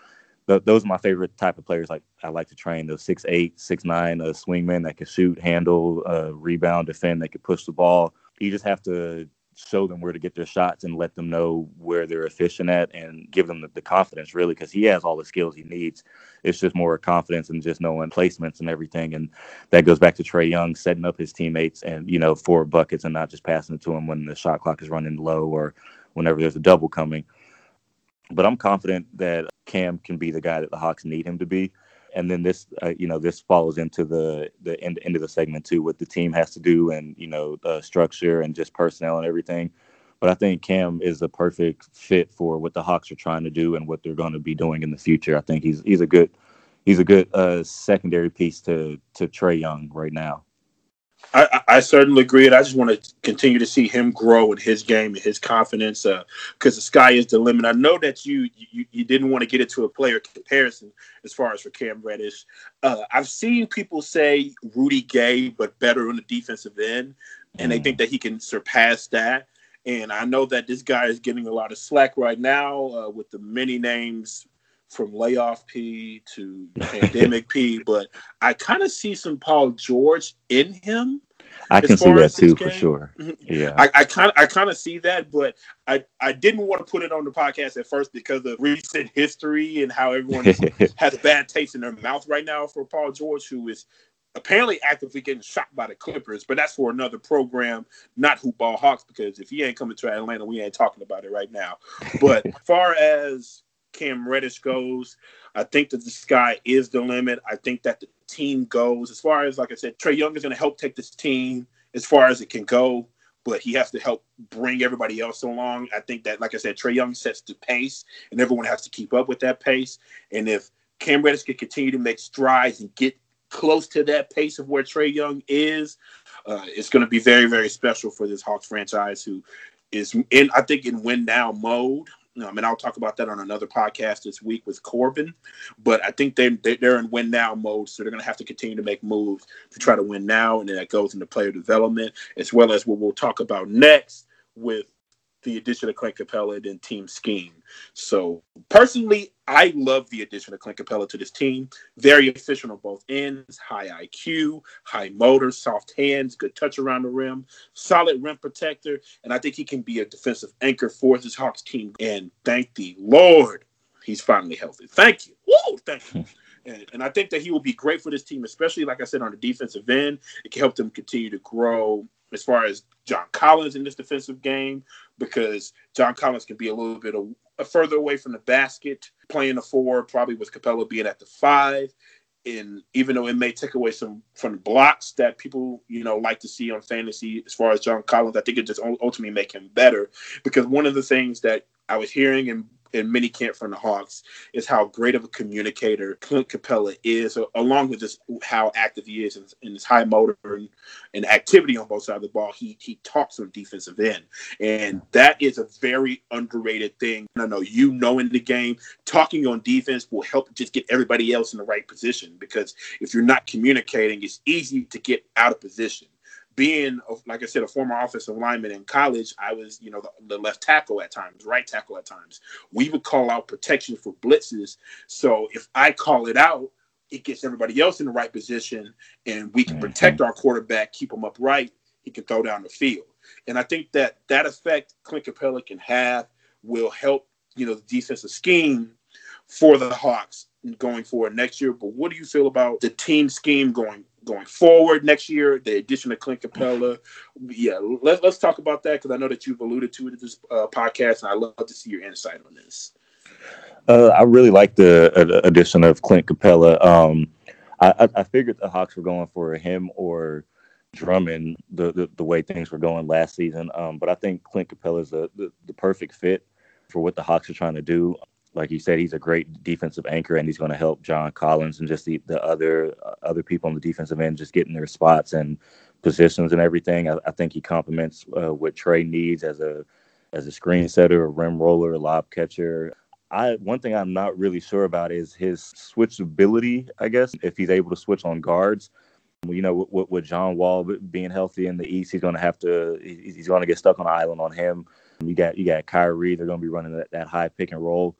those are my favorite type of players. Like I like to train those six eight, six nine, a swingman that can shoot, handle, uh, rebound, defend, that can push the ball. You just have to show them where to get their shots and let them know where they're efficient at and give them the, the confidence really because he has all the skills he needs. It's just more confidence and just knowing placements and everything. And that goes back to Trae Young setting up his teammates and you know for buckets and not just passing it to him when the shot clock is running low or whenever there's a double coming. But i'm confident that cam can be the guy that the hawks need him to be and then this uh, you know this follows into the the end, end of the segment too what the team has to do and you know the structure and just personnel and everything. But i think cam is the perfect fit for what the hawks are trying to do and what they're going to be doing in the future. I think he's he's a good he's a good uh, secondary piece to to Trae Young right now I, I, certainly agree, and I just want to continue to see him grow in his game and his confidence, because uh, the sky is the limit. I know that you, you, you didn't want to get into a player comparison as far as for Cam Reddish. Uh, I've seen people say Rudy Gay, but better on the defensive end, and mm. they think that he can surpass that. And I know that this guy is getting a lot of slack right now uh, with the many names from layoff P to pandemic P, *laughs* but I kind of see some Paul George in him. I can see that too for sure. Mm-hmm. Yeah, I kind I kind of see that, but I I didn't want to put it on the podcast at first because of recent history and how everyone *laughs* has a bad taste in their mouth right now for Paul George, who is apparently actively getting shot by the Clippers, but that's for another program, not Hoopball Hawks, because if he ain't coming to Atlanta, we ain't talking about it right now. But as *laughs* far as Cam Reddish goes. I think that the sky is the limit. I think that the team goes as far as, like I said, Trae Young is going to help take this team as far as it can go, but he has to help bring everybody else along. I think that, like I said, Trae Young sets the pace, and everyone has to keep up with that pace. And if Cam Reddish can continue to make strides and get close to that pace of where Trae Young is, uh, it's going to be very, very special for this Hawks franchise who is in, I think, in win now mode I mean, I'll talk about that on another podcast this week with Corbin. But I think they, they are in win now mode, so they're going to have to continue to make moves to try to win now, and then that goes into player development as well as what we'll talk about next with the addition of Clint Capela and then team scheme. So personally, I love the addition of Clint Capela to this team. Very efficient on both ends, high IQ, high motor, soft hands, good touch around the rim, solid rim protector, and I think he can be a defensive anchor for this Hawks team. And thank the Lord, he's finally healthy. Thank you. Woo, thank you. *laughs* And, and, I think that he will be great for this team, especially like I said on the defensive end. It can help them continue to grow as far as John Collins in this defensive game because John Collins can be a little bit of, a further away from the basket, playing the four, probably with Capela being at the five. And even though it may take away some from the blocks that people, you know, like to see on fantasy as far as John Collins, I think it just ultimately make him better. Because one of the things that I was hearing and in mini camp from the Hawks is how great of a communicator Clint Capela is, along with just how active he is in, in his high motor and, and, activity on both sides of the ball. He he talks on defensive end, and that is a very underrated thing. I know you know in the game, talking on defense will help just get everybody else in the right position because if you're not communicating, it's easy to get out of position being like I said, a former offensive lineman in college, I was you know the, the, left tackle at times, right tackle at times. We would call out protection for blitzes. So if I call it out, it gets everybody else in the right position, and we can mm-hmm. protect our quarterback, keep him upright. He can throw down the field, and I think that that effect Clint Capela can have will help you know the defensive scheme for the Hawks going forward next year. But what do you feel about the team scheme going going forward next year, the addition of Clint Capela. Yeah, let, let's talk about that because I know that you've alluded to it in this uh, podcast, and I love to see your insight on this. Uh, I really like the uh, addition of Clint Capela. Um, I, I, figured the Hawks were going for him or Drummond the, the, the way things were going last season. Um, but I think Clint Capela is the, the, the perfect fit for what the Hawks are trying to do like you said, he's a great defensive anchor, and he's going to help John Collins and just the, the other uh, other people on the defensive end just getting their spots and positions and everything. I, I think he complements uh, what Trae needs as a as a screen setter, a rim roller, a lob catcher. I one thing I'm not really sure about is his switchability. I guess if he's able to switch on guards. You know, with, with John Wall being healthy in the East, he's going to have to. He's going to get stuck on an island on him. You got you got Kyrie. They're going to be running that, that high pick and roll.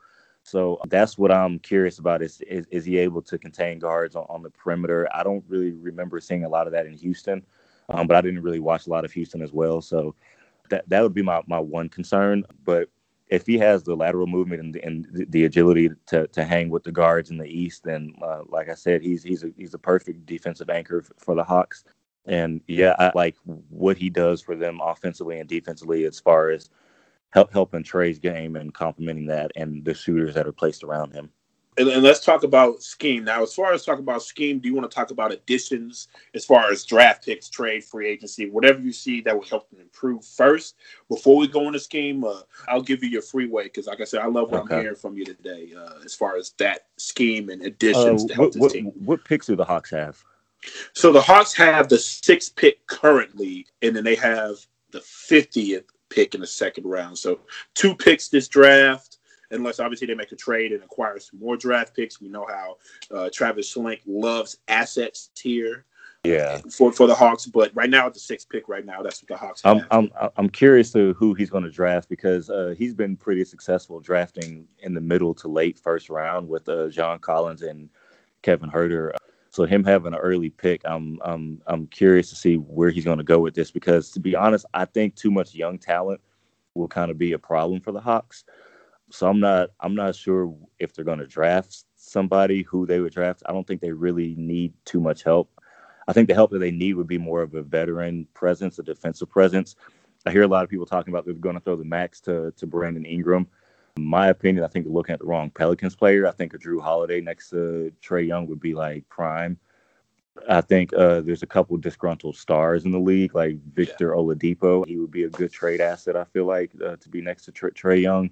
So that's what I'm curious about is is, is he able to contain guards on, on, the perimeter? I don't really remember seeing a lot of that in Houston, um, but I didn't really watch a lot of Houston as well. So that that would be my, my one concern. But if he has the lateral movement and, and the, the, agility to, to hang with the guards in the East, then uh, like I said, he's he's a, he's a perfect defensive anchor for the Hawks. And yeah, I like what he does for them offensively and defensively as far as help helping Trae's game and complementing that and the shooters that are placed around him. And, and, let's talk about scheme now. As far as talk about scheme, do you want to talk about additions as far as draft picks, trade, free agency, whatever you see that will help them improve first? Before we go into scheme, uh, I'll give you your freeway because, like I said, I love what okay. I'm hearing from you today uh, as far as that scheme and additions uh, to help what, this what, team. What picks do the Hawks have? So the Hawks have the sixth pick currently, and then they have the 50th pick in the second round. So two picks this draft, unless obviously they make a trade and acquire some more draft picks. We know how uh, Travis Schlenk loves assets here. Yeah, for for the Hawks, but right now at the sixth pick, right now that's what the Hawks. I'm I'm I'm curious to who he's going to draft because uh, he's been pretty successful drafting in the middle to late first round with uh, John Collins and Kevin Huerter. So him having an early pick, I'm I'm I'm curious to see where he's going to go with this because to be honest, I think too much young talent will kind of be a problem for the Hawks. So I'm not I'm not sure if they're going to draft somebody who they would draft. I don't think they really need too much help. I think the help that they need would be more of a veteran presence, a defensive presence. I hear a lot of people talking about they're going to throw the max to to Brandon Ingram my opinion, I think they're looking at the wrong Pelicans player. I think a Jrue Holiday next to Trae Young would be like prime. I think uh, there's a couple disgruntled stars in the league, like Victor yeah. Oladipo. He would be a good trade asset. I feel like uh, to be next to Trae Young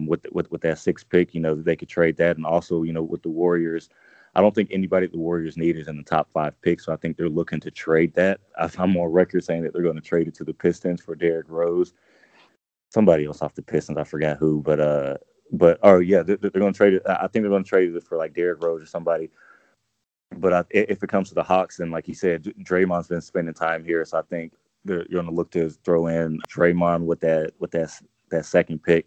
with with with that six pick. You know they could trade that, and also you know with the Warriors. I don't think anybody the Warriors need is in the top five picks, so I think they're looking to trade that. I'm on record saying that they're going to trade it to the Pistons for Derrick Rose. Somebody else off the Pistons. I forgot who, but uh, but oh yeah, they're, they're going to trade it. I think they're going to trade it for like Derrick Rose or somebody. But I, if it comes to the Hawks, then like you said, Draymond's been spending time here, so I think they're going to look to throw in Draymond with that with that that second pick.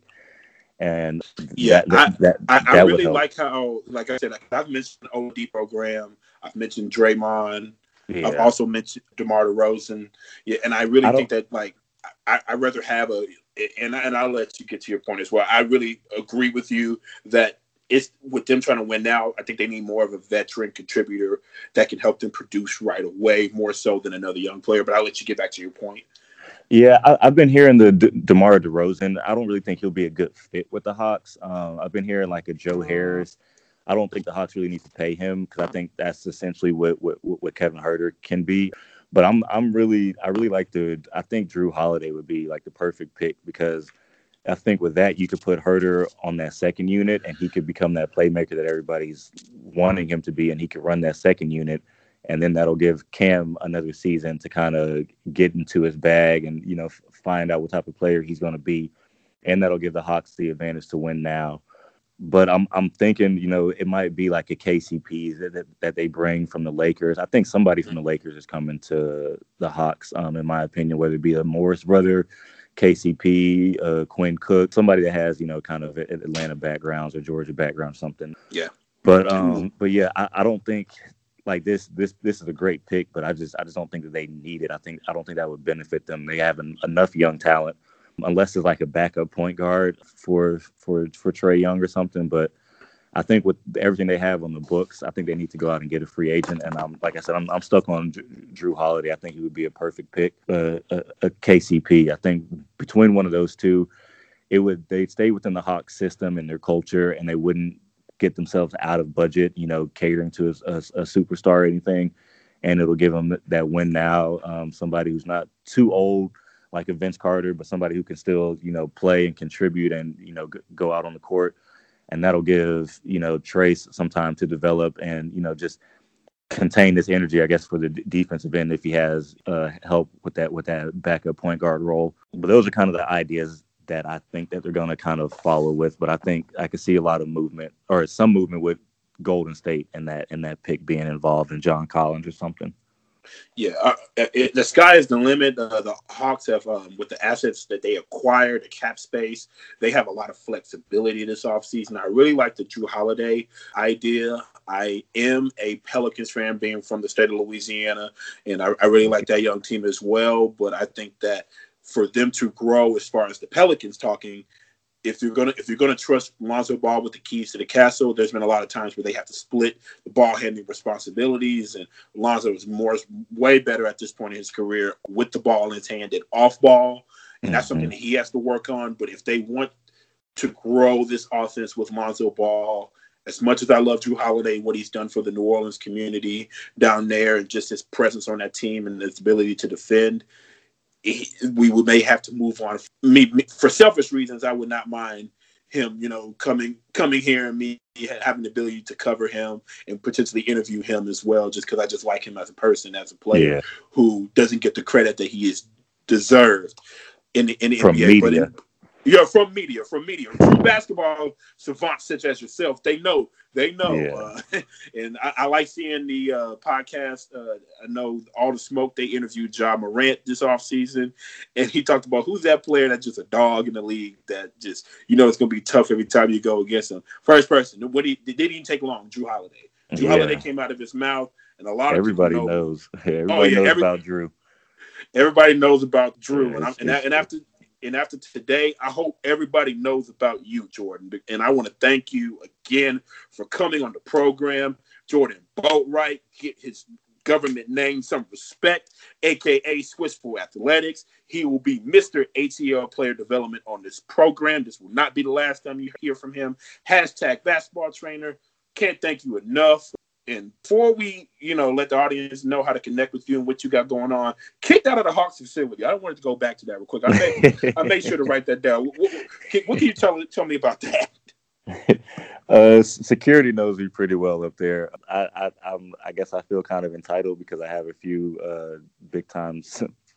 And yeah, that, that, I, that, I, I really like how, like I said, I've mentioned OD program. I've mentioned Draymond. Yeah. I've also mentioned DeMar DeRozan. Yeah, and I really I think that like I I, would rather have a and and I'll let you get to your point as well. I really agree with you that it's with them trying to win now. I think they need more of a veteran contributor that can help them produce right away, more so than another young player. But I'll let you get back to your point. Yeah, I, have been hearing the De- DeMar DeRozan. I don't really think he'll be a good fit with the Hawks. Um, I've been hearing like a Joe Harris. I don't think the Hawks really need to pay him because I think that's essentially what, what what Kevin Huerter can be. But I'm I'm really I really like the I think Jrue Holiday would be like the perfect pick because I think with that you could put Huerter on that second unit and he could become that playmaker that everybody's wanting him to be and he could run that second unit. And then that'll give Cam another season to kind of get into his bag and you know find out what type of player he's going to be. And that'll give the Hawks the advantage to win now but I'm I'm thinking, you know, it might be like a KCP that, that, that they bring from the Lakers. I think somebody from the Lakers is coming to the Hawks, um, in my opinion, whether it be a Morris brother, KCP, uh, Quinn Cook, somebody that has, you know, kind of Atlanta backgrounds or Georgia background, something. Yeah. But um, but yeah, I, I don't think like this this this is a great pick, but I just I just don't think that they need it. I think I don't think that would benefit them. They have an, enough young talent unless it's like a backup point guard for for for Trae Young or something. But I think with everything they have on the books, I think they need to go out and get a free agent. And I'm like I said, I'm I'm stuck on Jrue Holiday. I think he would be a perfect pick. Uh, a, a KCP. I think between one of those two, it would they'd stay within the Hawks system and their culture, and they wouldn't get themselves out of budget. You know, catering to a, a, a superstar or anything. And it'll give them that win now. Um, somebody who's not too old like a Vince Carter, but somebody who can still, you know, play and contribute and, you know, go out on the court. And that'll give, you know, Trace some time to develop and, you know, just contain this energy, I guess, for the d- defensive end if he has uh, help with that with that backup point guard role. But those are kind of the ideas that I think that they're going to kind of follow with. But I think I could see a lot of movement or some movement with Golden State and that and that pick being involved in John Collins or something. Yeah, uh, it, the sky is the limit. Uh, the Hawks have, um, with the assets that they acquired, the cap space, they have a lot of flexibility this offseason. I really like the Jrue Holiday idea. I am a Pelicans fan, being from the state of Louisiana, and I, I really like that young team as well. But I think that for them to grow, as far as the Pelicans talking, if you're gonna if you're gonna trust Lonzo Ball with the keys to the castle, there's been a lot of times where they have to split the ball handling responsibilities, and Lonzo is more way better at this point in his career with the ball in his hand than off ball, and mm-hmm. that's something that he has to work on. But if they want to grow this offense with Lonzo Ball, as much as I love Jrue Holiday, what he's done for the New Orleans community down there, and just his presence on that team and his ability to defend, we would may have to move on. Me, me, for selfish reasons, I would not mind him, you know, coming coming here and me having the ability to cover him and potentially interview him as well, just because I just like him as a person, as a player yeah. who doesn't get the credit that he is deserved in the, in the From NBA. Media. But in, yeah, from media, from media. True basketball savants such as yourself, they know, they know. Yeah. Uh, *laughs* and I, I, like seeing the uh, podcast. Uh, I know all the smoke. They interviewed Ja Morant this offseason, and he talked about who's that player that's just a dog in the league that just you know it's gonna be tough every time you go against him. First person, what he it didn't even take long. Jrue Holiday. Jrue yeah. Holiday came out of his mouth, and a lot of everybody know. knows. *laughs* Everybody oh, yeah, knows every, about Jrue. Everybody knows about Jrue, yeah, and, and, and after and after today, I hope everybody knows about you, Jordan. And I want to thank you again for coming on the program. Jordan Boatwright, get his government name some respect, aka Swishful Athletics. He will be Mr. ATL Player Development on this program. This will not be the last time you hear from him. Hashtag basketball trainer. Can't thank you enough. And before we, you know, let the audience know how to connect with you and what you got going on, kicked out of the Hawks facility. I wanted to go back to that real quick. I made, *laughs* I made sure to write that down. What, what, what can you tell tell me about that? *laughs* Uh, security knows me pretty well up there. I, I, I'm, I guess I feel kind of entitled because I have a few uh, big time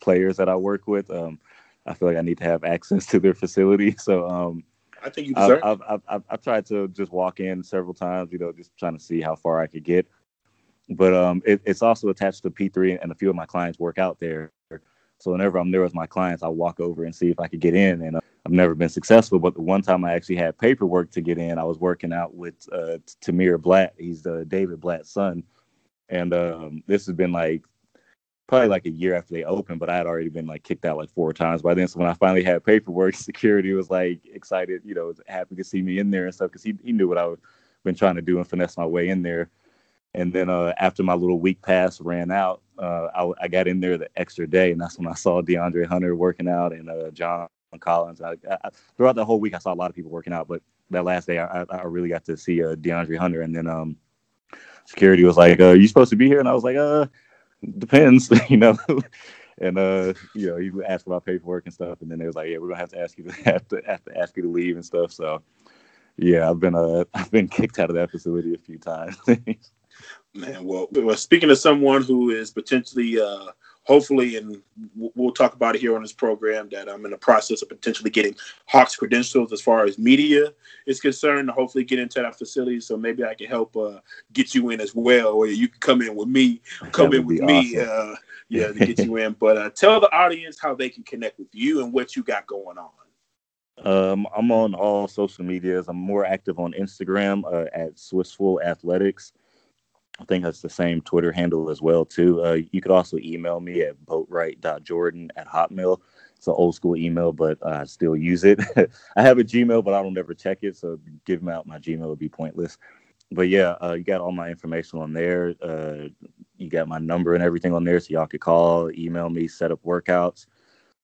players that I work with. Um, I feel like I need to have access to their facility. *laughs* So um, I think you deserve. I've, I've, I've, I've, tried to just walk in several times, you know, just trying to see how far I could get. But um, it, it's also attached to P3, and a few of my clients work out there. So whenever I'm there with my clients, I walk over and see if I could get in. And uh, I've never been successful, but the one time I actually had paperwork to get in, I was working out with uh, Tamir Blatt. He's the David Blatt's son, and um, this has been like probably like a year after they opened, but I had already been like kicked out like four times by then. So when I finally had paperwork, *laughs* security was like excited, you know, happy to see me in there and stuff because he, he knew what I've been trying to do and finesse my way in there. And then uh, after my little week pass ran out, uh, I, I, got in there the extra day, and that's when I saw DeAndre Hunter working out and uh, John Collins. I, I, throughout the whole week, I saw a lot of people working out, but that last day, I, I really got to see uh, DeAndre Hunter. And then um, security was like, uh, "You supposed to be here?" And I was like, "Uh, depends," *laughs* you know. and uh, you know, you asked about paperwork and stuff, and then they was like, "Yeah, we're gonna have to ask you to *laughs* have to have to ask you to leave and stuff." So, yeah, I've been uh, *laughs* I've been kicked out of that facility a few times. Man, well, well, speaking of someone who is potentially uh, hopefully, and we'll talk about it here on this program, that I'm in the process of potentially getting Hawks credentials as far as media is concerned. Hopefully, get into that facility, so maybe I can help uh, get you in as well, or you can come in with me, come in with me, uh, yeah, to get you *laughs* in. But uh, tell the audience how they can connect with you and what you got going on. Um, I'm on all social medias. I'm more active on Instagram uh, at Swishful Athletics. I think that's the same Twitter handle as well too. Uh, you could also email me at boatwright.jordan at hotmail. It's an old school email, but I still use it. *laughs* I have a Gmail, but I don't ever check it, so giving out my Gmail would be pointless. But yeah, uh, you got all my information on there. Uh, you got my number and everything on there, so y'all could call, email me, set up workouts.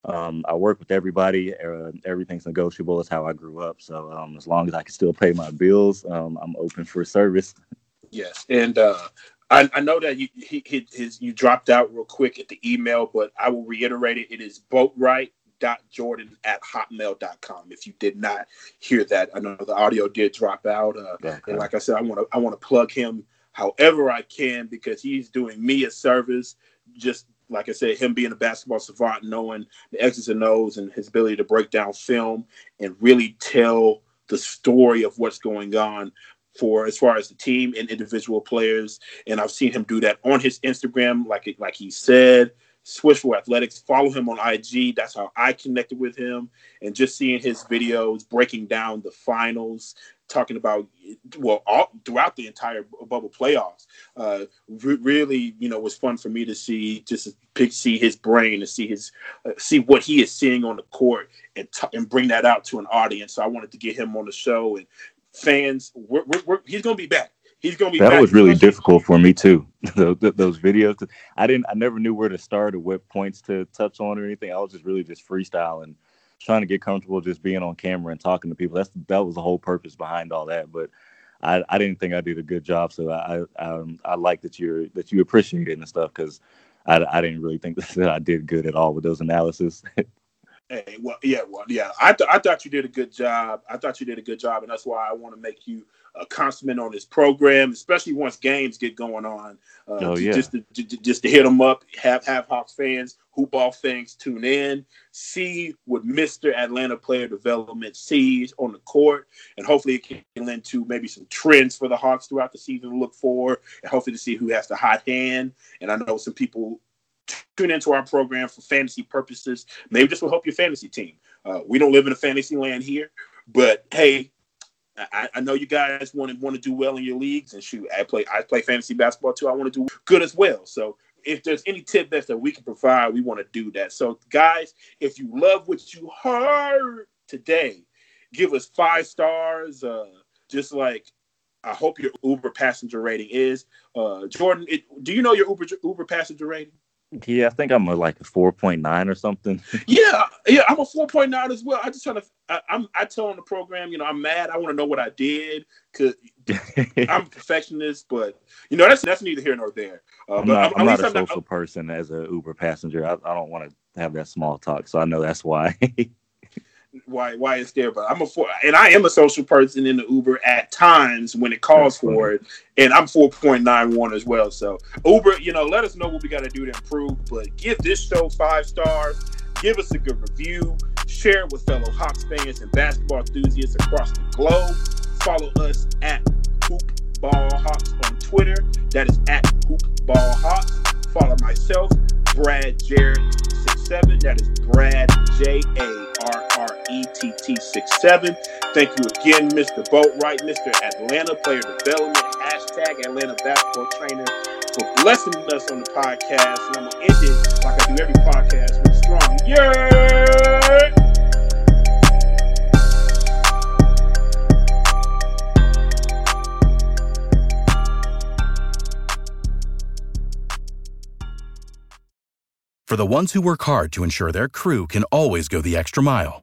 Um, I work with everybody. Uh, everything's negotiable. It's how I grew up. So um, as long as I can still pay my bills, um, I'm open for service. *laughs* Yes, and uh, I, I, know that you he, his you dropped out real quick at the email, but I will reiterate it. It is boatwright.jordan at hotmail.com. If you did not hear that, I know the audio did drop out. Uh, okay. And like I said, I want to I want to plug him however I can because he's doing me a service. Just like I said, him being a basketball savant, knowing the X's and O's and his ability to break down film and really tell the story of what's going on for as far as the team and individual players. And I've seen him do that on his Instagram, like like he said. Swishful Athletics. Follow him on IG. That's how I connected with him. And just seeing his videos breaking down the finals, talking about well all throughout the entire bubble playoffs, uh, re- really you know was fun for me to see just pick, see his brain and see his uh, see what he is seeing on the court and t- and bring that out to an audience. So I wanted to get him on the show and fans, we're, we're, we're, he's going to be back. He's going to be. That back. was really difficult for me too. *laughs* those, those videos, I didn't, I never knew where to start or what points to touch on or anything. I was just really just freestyling, trying to get comfortable just being on camera and talking to people. That's that was the whole purpose behind all that. But I, I didn't think I did a good job. So I, I, um, I like that you're that you appreciate it and stuff because I, I didn't really think *laughs* that I did good at all with those analysis. *laughs* Hey, well, yeah, well, yeah. I, th- I thought you did a good job. I thought you did a good job, and that's why I want to make you a consummate on this program, especially once games get going on. Uh, oh, yeah. Just to, to, just to hit them up, have have Hawks fans, hoop ball fans tune in, see what Mister Atlanta Player Development sees on the court, and hopefully it can lend to maybe some trends for the Hawks throughout the season to look for, and hopefully to see who has the hot hand. And I know some people tune into our program for fantasy purposes. Maybe this will help your fantasy team. Uh, we don't live in a fantasy land here, but hey, I, I, know you guys want to want to do well in your leagues, and shoot, I play I play fantasy basketball too. I want to do good as well. So if there's any tidbits that we can provide, we want to do that. So guys, if you love what you heard today, give us five stars. Uh, just like I hope your Uber passenger rating is. Uh, Jordan, it, do you know your Uber Uber passenger rating? Yeah, I think I'm a, like a four point nine or something. *laughs* yeah, yeah, I'm a four point nine as well. I just trying to, I, am I tell on the program, you know, I'm mad. I want to know what I did because *laughs* I'm a perfectionist, but you know, that's that's neither here nor there. Uh, I'm not, I'm, I'm not a I'm social not, person as an Uber passenger. I, I don't want to have that small talk, so I know that's why. *laughs* why why it's there. But I'm a four, and I am a social person in the Uber at times when it calls for it, and I'm four point nine one as well. So Uber, you know, let us know what we got to do to improve. But give this show five stars. give us a good review, share it with fellow Hawks fans and basketball enthusiasts across the globe. Follow us at Hoop Ball Hawks on Twitter. That is at Hoop Ball Hawks. Follow myself, Brad Jarrett 67. That is Brad J A R R E T T 67. Thank you again, Mr. Boatwright, Mr. Atlanta Player Development, hashtag Atlanta Basketball Trainer, for blessing us on the podcast. And I'm going to end it like I do every podcast with strong. Yeah! For the ones who work hard to ensure their crew can always go the extra mile,